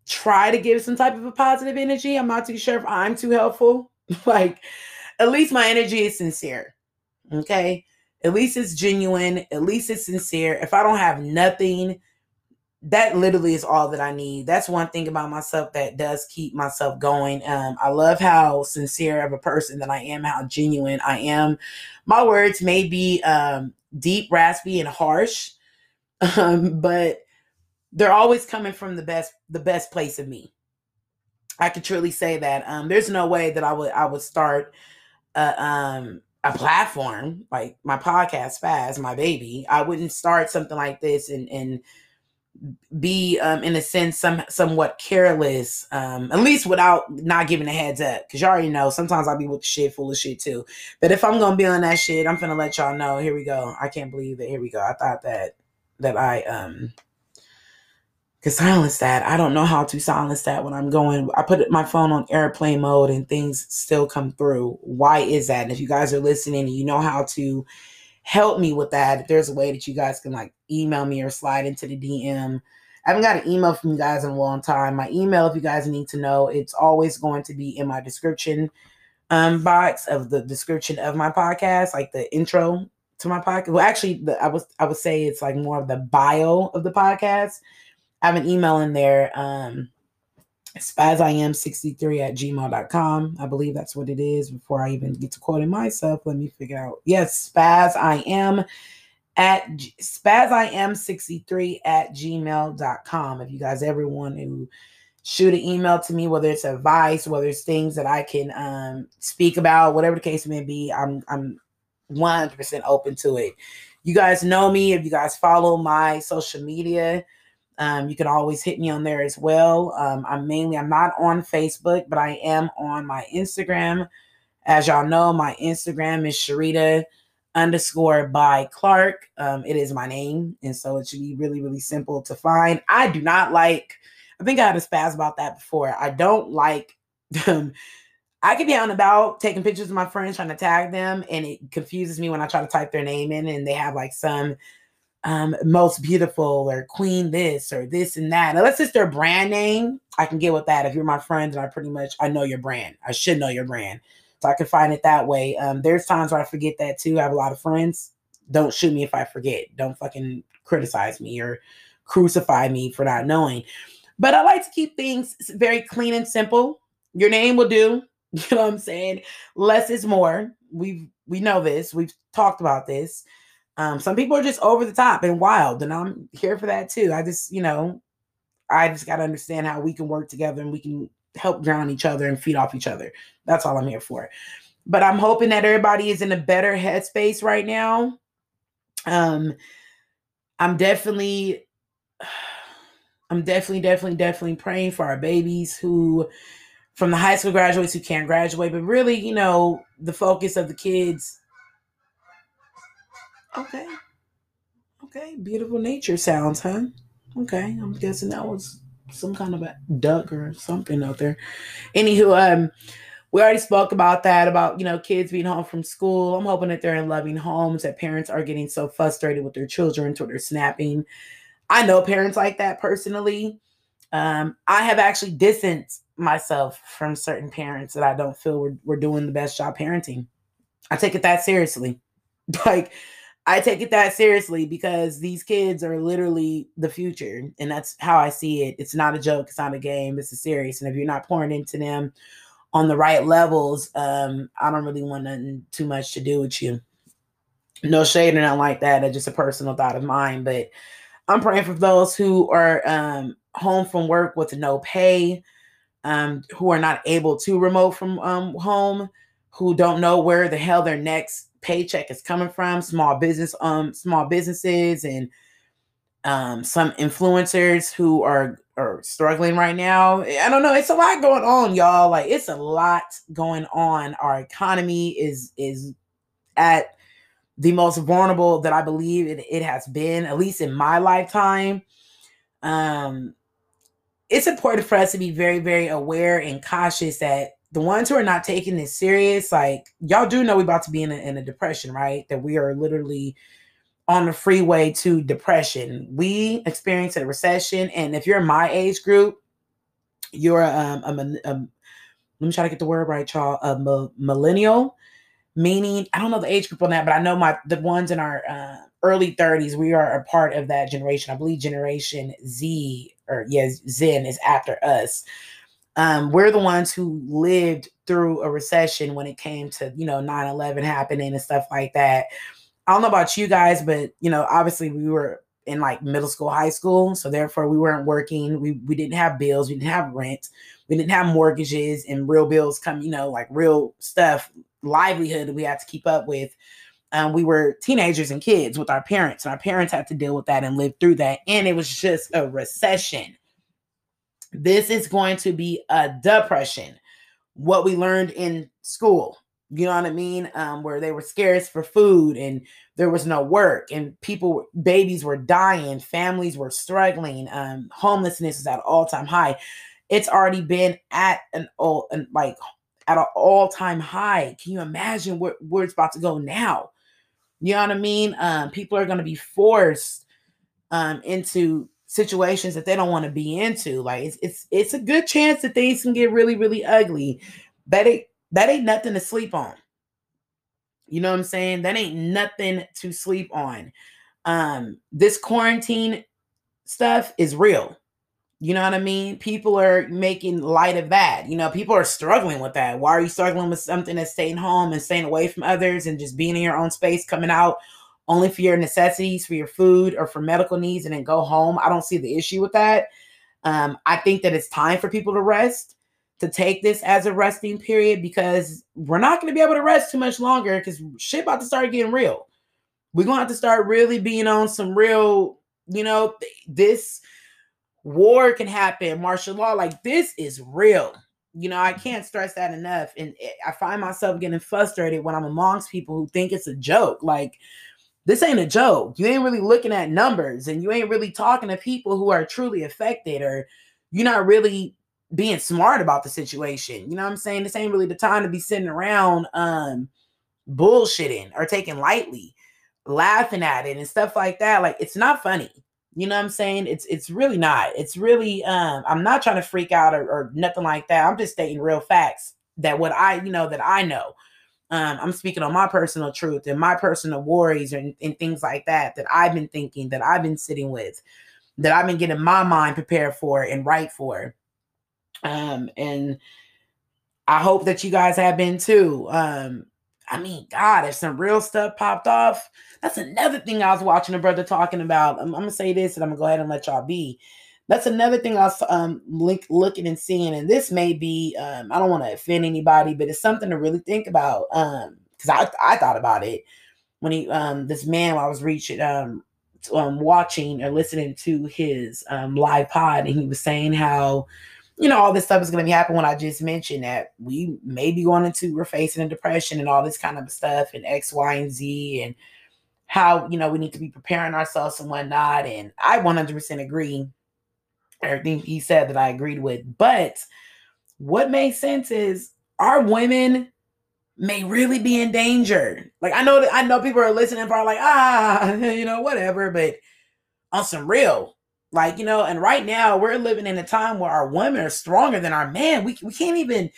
try to give some type of a positive energy. I'm not too sure if I'm too helpful. [laughs] like, at least my energy is sincere. Okay. At least it's genuine. At least it's sincere. If I don't have nothing, that literally is all that I need. That's one thing about myself that does keep myself going. Um, I love how sincere of a person that I am, how genuine I am. My words may be um, deep, raspy, and harsh, [laughs] um, but they're always coming from the best, the best place of me. I could truly say that. Um, there's no way that I would I would start a, um, a platform like my podcast, fast, my baby. I wouldn't start something like this and and be um, in a sense some somewhat careless um, at least without not giving a heads up because you already know sometimes i'll be with shit full of shit too but if i'm gonna be on that shit i'm gonna let y'all know here we go i can't believe it here we go i thought that that i um could silence that i don't know how to silence that when i'm going i put my phone on airplane mode and things still come through why is that and if you guys are listening you know how to help me with that. If there's a way that you guys can like email me or slide into the DM. I haven't got an email from you guys in a long time. My email, if you guys need to know, it's always going to be in my description um, box of the description of my podcast, like the intro to my podcast. Well, actually, the, I was I would say it's like more of the bio of the podcast. Have an email in there. Um, spazim63 at gmail.com. I believe that's what it is. Before I even get to quoting myself, let me figure out. Yes, spaz I am at spazim63 at gmail.com. If you guys ever want to shoot an email to me, whether it's advice, whether it's things that I can um, speak about, whatever the case may be, I'm I'm 100% open to it. You guys know me if you guys follow my social media. Um, you can always hit me on there as well. Um, I'm mainly I'm not on Facebook, but I am on my Instagram. As y'all know, my Instagram is Sharita underscore by Clark. Um, it is my name, and so it should be really, really simple to find. I do not like. I think I had a spaz about that before. I don't like them. [laughs] I could be out and about taking pictures of my friends, trying to tag them, and it confuses me when I try to type their name in and they have like some um, most beautiful or queen this or this and that. Unless it's their brand name, I can get with that. If you're my friend and I pretty much I know your brand, I should know your brand, so I can find it that way. Um, there's times where I forget that too. I have a lot of friends. Don't shoot me if I forget. Don't fucking criticize me or crucify me for not knowing. But I like to keep things very clean and simple. Your name will do. [laughs] You know what I'm saying? Less is more. We've we know this. We've talked about this. Um, some people are just over the top and wild, and I'm here for that too. I just, you know, I just got to understand how we can work together and we can help drown each other and feed off each other. That's all I'm here for. But I'm hoping that everybody is in a better headspace right now. Um, I'm definitely, [sighs] I'm definitely, definitely, definitely praying for our babies who, from the high school graduates who can't graduate, but really, you know, the focus of the kids Okay. Okay. Beautiful nature sounds, huh? Okay. I'm guessing that was some kind of a duck or something out there. Anywho, um, we already spoke about that about you know kids being home from school. I'm hoping that they're in loving homes, that parents are getting so frustrated with their children to they're snapping. I know parents like that personally. Um, I have actually distanced myself from certain parents that I don't feel we're, we're doing the best job parenting. I take it that seriously. [laughs] Like I take it that seriously because these kids are literally the future. And that's how I see it. It's not a joke, it's not a game, it's a serious. And if you're not pouring into them on the right levels, um, I don't really want nothing too much to do with you. No shade or nothing like that. It's just a personal thought of mine. But I'm praying for those who are um, home from work with no pay, um, who are not able to remote from um, home, who don't know where the hell their next paycheck is coming from small business um small businesses and um some influencers who are are struggling right now i don't know it's a lot going on y'all like it's a lot going on our economy is is at the most vulnerable that I believe it, it has been, at least in my lifetime. Um, it's important for us to be very, very aware and cautious that the ones who are not taking this serious, like y'all do know we about to be in a, in a depression, right? That we are literally on the freeway to depression. We experienced a recession, and if you're in my age group, you're um, a, a, a let me try to get the word right, y'all. A millennial, meaning I don't know the age group on that, but I know my the ones in our uh, early 30s. We are a part of that generation. I believe Generation Z or yes, Zen is after us um, we're the ones who lived through a recession when it came to you know 9-11 happening and stuff like that. I don't know about you guys but you know obviously we were in like middle school high school so therefore we weren't working. We, we didn't have bills we didn't have rent we didn't have mortgages and real bills come you know like real stuff livelihood we had to keep up with. Um, we were teenagers and kids with our parents and our parents had to deal with that and live through that and it was just a recession this is going to be a depression. What we learned in school, you know what I mean? Um, where they were scarce for food and there was no work and people, babies were dying, families were struggling, um, homelessness is at all time high. It's already been at an all an, like at an all time high. Can you imagine where, where it's about to go now? You know what I mean? Um, people are going to be forced um, into situations that they don't want to be into. Like it's it's it's a good chance that things can get really really ugly. That ain't that ain't nothing to sleep on. You know what I'm saying? That ain't nothing to sleep on. Um, this quarantine stuff is real. You know what I mean? People are making light of that. You know, people are struggling with that. Why are you struggling with something that's staying home and staying away from others and just being in your own space, coming out only for your necessities, for your food, or for medical needs, and then go home. I don't see the issue with that. Um, I think that it's time for people to rest, to take this as a resting period because we're not going to be able to rest too much longer because shit about to start getting real. We're going to have to start really being on some real, you know, this war can happen, martial law. Like this is real. You know, I can't stress that enough. And I find myself getting frustrated when I'm amongst people who think it's a joke. Like, this ain't a joke. You ain't really looking at numbers and you ain't really talking to people who are truly affected or you're not really being smart about the situation. You know what I'm saying? This ain't really the time to be sitting around um bullshitting or taking lightly, laughing at it and stuff like that. Like it's not funny. You know what I'm saying? It's it's really not. It's really um I'm not trying to freak out or, or nothing like that. I'm just stating real facts that what I, you know, that I know. Um, I'm speaking on my personal truth and my personal worries and, and things like that that I've been thinking, that I've been sitting with, that I've been getting my mind prepared for and right for. Um, and I hope that you guys have been too. Um, I mean, God, if some real stuff popped off, that's another thing I was watching a brother talking about. I'm, I'm gonna say this and I'm gonna go ahead and let y'all be that's another thing I was um link, looking and seeing, and this may be um I don't want to offend anybody, but it's something to really think about. Um, because I I thought about it when he um this man I was reaching um um watching or listening to his um live pod, and he was saying how you know all this stuff is going to be happening when I just mentioned that we may be going into we're facing a depression and all this kind of stuff and X, Y, and Z and how you know we need to be preparing ourselves and whatnot. And I 100% agree everything he said that I agreed with. But what makes sense is our women may really be in danger. Like I know that I know people are listening for like, ah, [laughs] you know, whatever, but on some real. Like, you know, and right now we're living in a time where our women are stronger than our men. We we can't even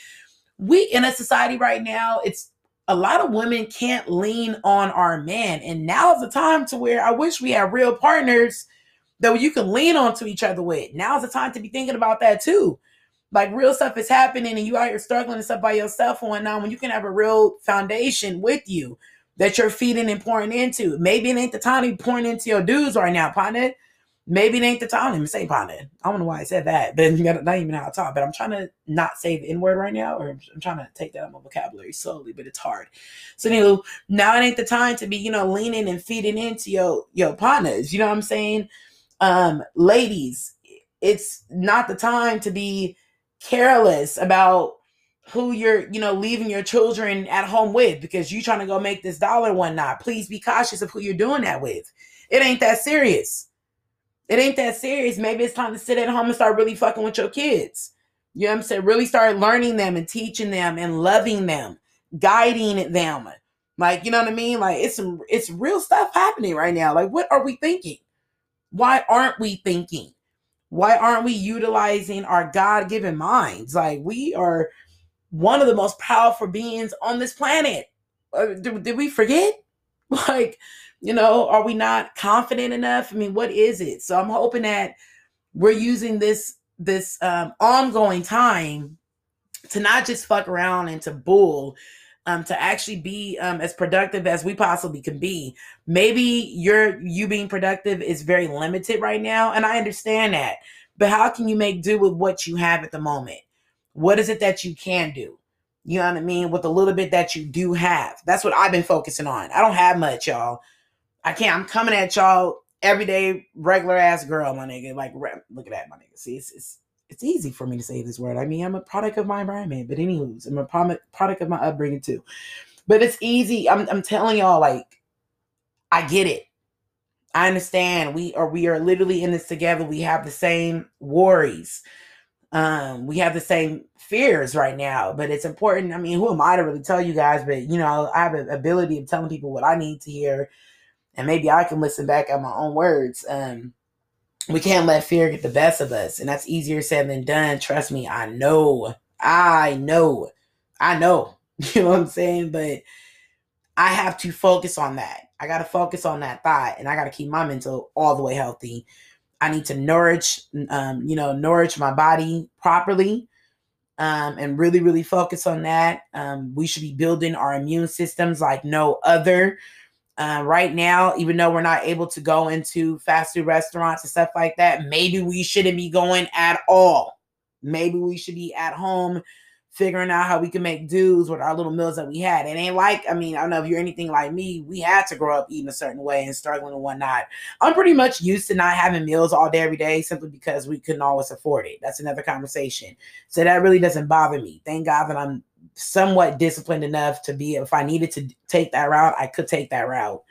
we in a society right now, it's a lot of women can't lean on our men. And now is the time to where I wish we had real partners that you can lean on to each other with. Now's the time to be thinking about that too. Like real stuff is happening and you out here struggling and stuff by yourself and whatnot when you can have a real foundation with you that you're feeding and pouring into. Maybe it ain't the time to be pouring into your dudes right now, partner. Maybe it ain't the time. Let me say partner. I don't know why I said that, but [laughs] not even how to talk. But I'm trying to not say the N word right now, or I'm trying to take that out of my vocabulary slowly, but it's hard. So now it ain't the time to be, you know, leaning and feeding into your your partners. You know what I'm saying? Um, ladies, it's not the time to be careless about who you're, you know, leaving your children at home with because you're trying to go make this dollar one night. Please be cautious of who you're doing that with. It ain't that serious. It ain't that serious. Maybe it's time to sit at home and start really fucking with your kids. You know what I'm saying? Really start learning them and teaching them and loving them, guiding them. Like, you know what I mean? Like it's some it's real stuff happening right now. Like, what are we thinking? Why aren't we thinking? Why aren't we utilizing our God-given minds? Like we are one of the most powerful beings on this planet. Uh, did, did we forget? [laughs] Like, you know, are we not confident enough? I mean, what is it? So I'm hoping that we're using this this um, ongoing time to not just fuck around and to bull, um, to actually be um, as productive as we possibly can be. Maybe your you being productive is very limited right now, and I understand that. But how can you make do with what you have at the moment? What is it that you can do? You know what I mean? With a little bit that you do have. That's what I've been focusing on. I don't have much, y'all. I can't. I'm coming at y'all everyday regular ass girl, my nigga. Like, look at that, my nigga. See, it's, it's it's easy for me to say this word. I mean, I'm a product of my environment, but anywho's, I'm a product of my upbringing too. But it's easy. I'm I'm telling y'all, like, I get it. I understand. We are we are literally in this together. We have the same worries. Um, we have the same fears right now, but it's important. I mean, who am I to really tell you guys? But you know, I have an ability of telling people what I need to hear and maybe I can listen back at my own words. Um, we can't let fear get the best of us, and that's easier said than done. Trust me, I know, I know, I know. [laughs] You know what I'm saying? But I have to focus on that. I got to focus on that thought, and I got to keep my mental all the way healthy. I need to nourish, um, you know, nourish my body properly. Um, and really, really focus on that. Um, we should be building our immune systems like no other. Uh, right now, even though we're not able to go into fast food restaurants and stuff like that, maybe we shouldn't be going at all. Maybe we should be at home figuring out how we can make dues with our little meals that we had. It ain't like, I mean, I don't know if you're anything like me, we had to grow up eating a certain way and struggling and whatnot. I'm pretty much used to not having meals all day, every day, simply because we couldn't always afford it. That's another conversation. So that really doesn't bother me. Thank God that I'm somewhat disciplined enough to be if I needed to take that route, I could take that route.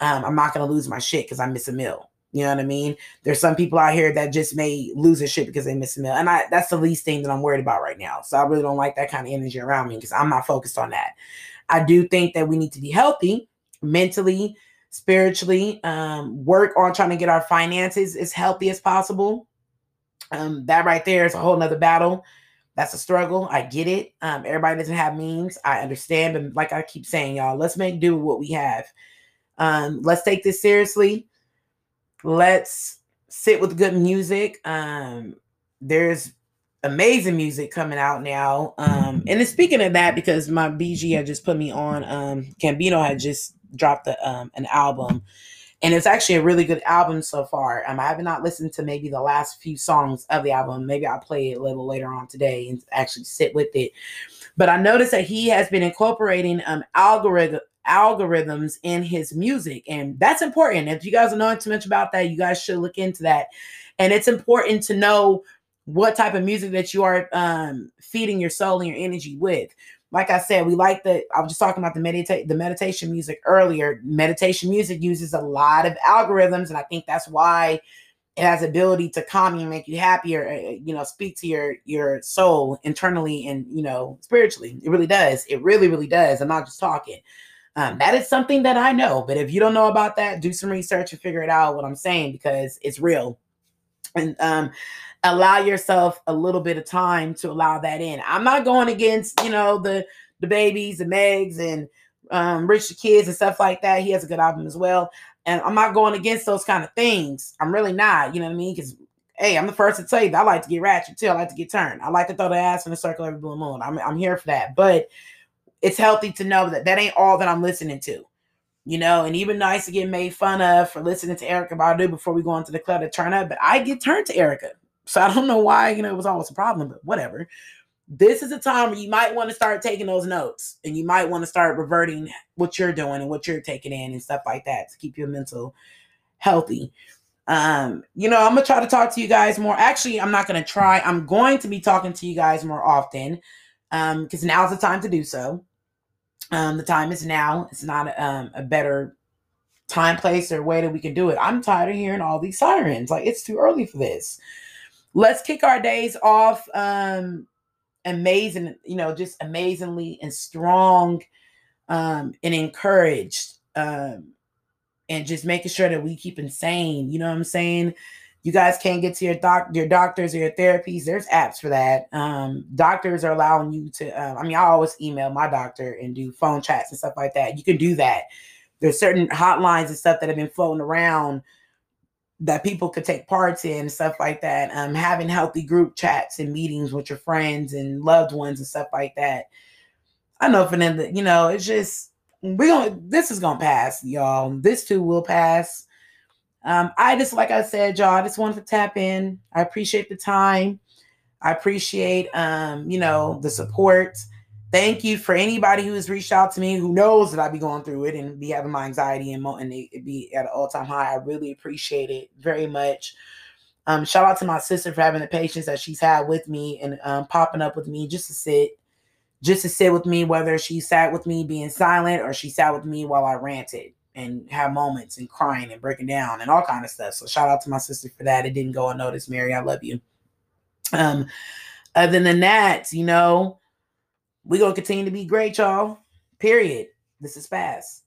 Um, I'm not gonna lose my shit because I miss a meal. You know what I mean? There's some people out here that just may lose their shit because they miss a meal. And I that's the least thing that I'm worried about right now. So I really don't like that kind of energy around me because I'm not focused on that. I do think that we need to be healthy mentally, spiritually, um, work on trying to get our finances as healthy as possible. Um, that right there is a whole nother battle that's a struggle. I get it. Um, everybody doesn't have means. I understand. But like I keep saying, y'all, let's make do with what we have. Um, let's take this seriously. Let's sit with good music. Um, there's amazing music coming out now. Um, and then speaking of that, because my BG had just put me on, um, Gambino had just dropped um, an album and it's actually a really good album so far. Um, I have not listened to maybe the last few songs of the album. Maybe I'll play it a little later on today and actually sit with it. But I noticed that he has been incorporating um algorithm algorithms in his music, and that's important. If you guys don't know too much about that, you guys should look into that. And it's important to know what type of music that you are um, feeding your soul and your energy with like I said, we like the I was just talking about the meditate the meditation music earlier. Meditation music uses a lot of algorithms, and I think that's why it has ability to calm you make you happier, uh, uh, you know, speak to your your soul internally and you know spiritually. It really does. It really, really does. I'm not just talking. Um, that is something that I know, but if you don't know about that, do some research and figure it out what I'm saying because it's real. And um, allow yourself a little bit of time to allow that in. I'm not going against, you know, the the babies, and Megs, and um, Rich Kids and stuff like that. He has a good album as well. And I'm not going against those kind of things. I'm really not, you know what I mean? Because hey, I'm the first to tell you that I like to get ratchet too. I like to get turned. I like to throw the ass in a circle every blue moon. I'm, I'm here for that. But it's healthy to know that that ain't all that I'm listening to. You know, and even nice to get made fun of for listening to Erykah Badu before we go into the club to turn up. But I get turned to Erykah. So I don't know why, you know, it was always a problem, but whatever. This is a time where you might want to start taking those notes and you might want to start reverting what you're doing and what you're taking in and stuff like that to keep your mental healthy. Um, you know, I'm gonna try to talk to you guys more. Actually, I'm not gonna try, I'm going to be talking to you guys more often. um because now's the time to do so um the time is now it's not um, a better time place or way that we can do it i'm tired of hearing all these sirens like it's too early for this let's kick our days off um amazing you know just amazingly and strong um and encouraged um and just making sure that we keep insane you know what i'm saying? You guys can't get to your doc your doctors or your therapies there's apps for that um, doctors are allowing you to uh, i mean i always email my doctor and do phone chats and stuff like that you can do that. There's certain hotlines and stuff that have been floating around that people could take parts in stuff like that um, having healthy group chats and meetings with your friends and loved ones and stuff like that i know for them you know it's just we're gonna this is gonna pass y'all this too will pass um, I just, like I said, y'all, I just wanted to tap in. I appreciate the time. I appreciate, um, you know, the support. Thank you for anybody who has reached out to me who knows that I be going through it and be having my anxiety and, and it be at an all time high. I really appreciate it very much. Um, shout out to my sister for having the patience that she's had with me and um, popping up with me just to sit, just to sit with me, whether she sat with me being silent or she sat with me while I ranted and have moments and crying and breaking down and all kind of stuff. So shout out to my sister for that. It didn't go unnoticed, Mary. I love you. Um, other than that, you know, we're gonna continue to be great, y'all. Period. This is fast.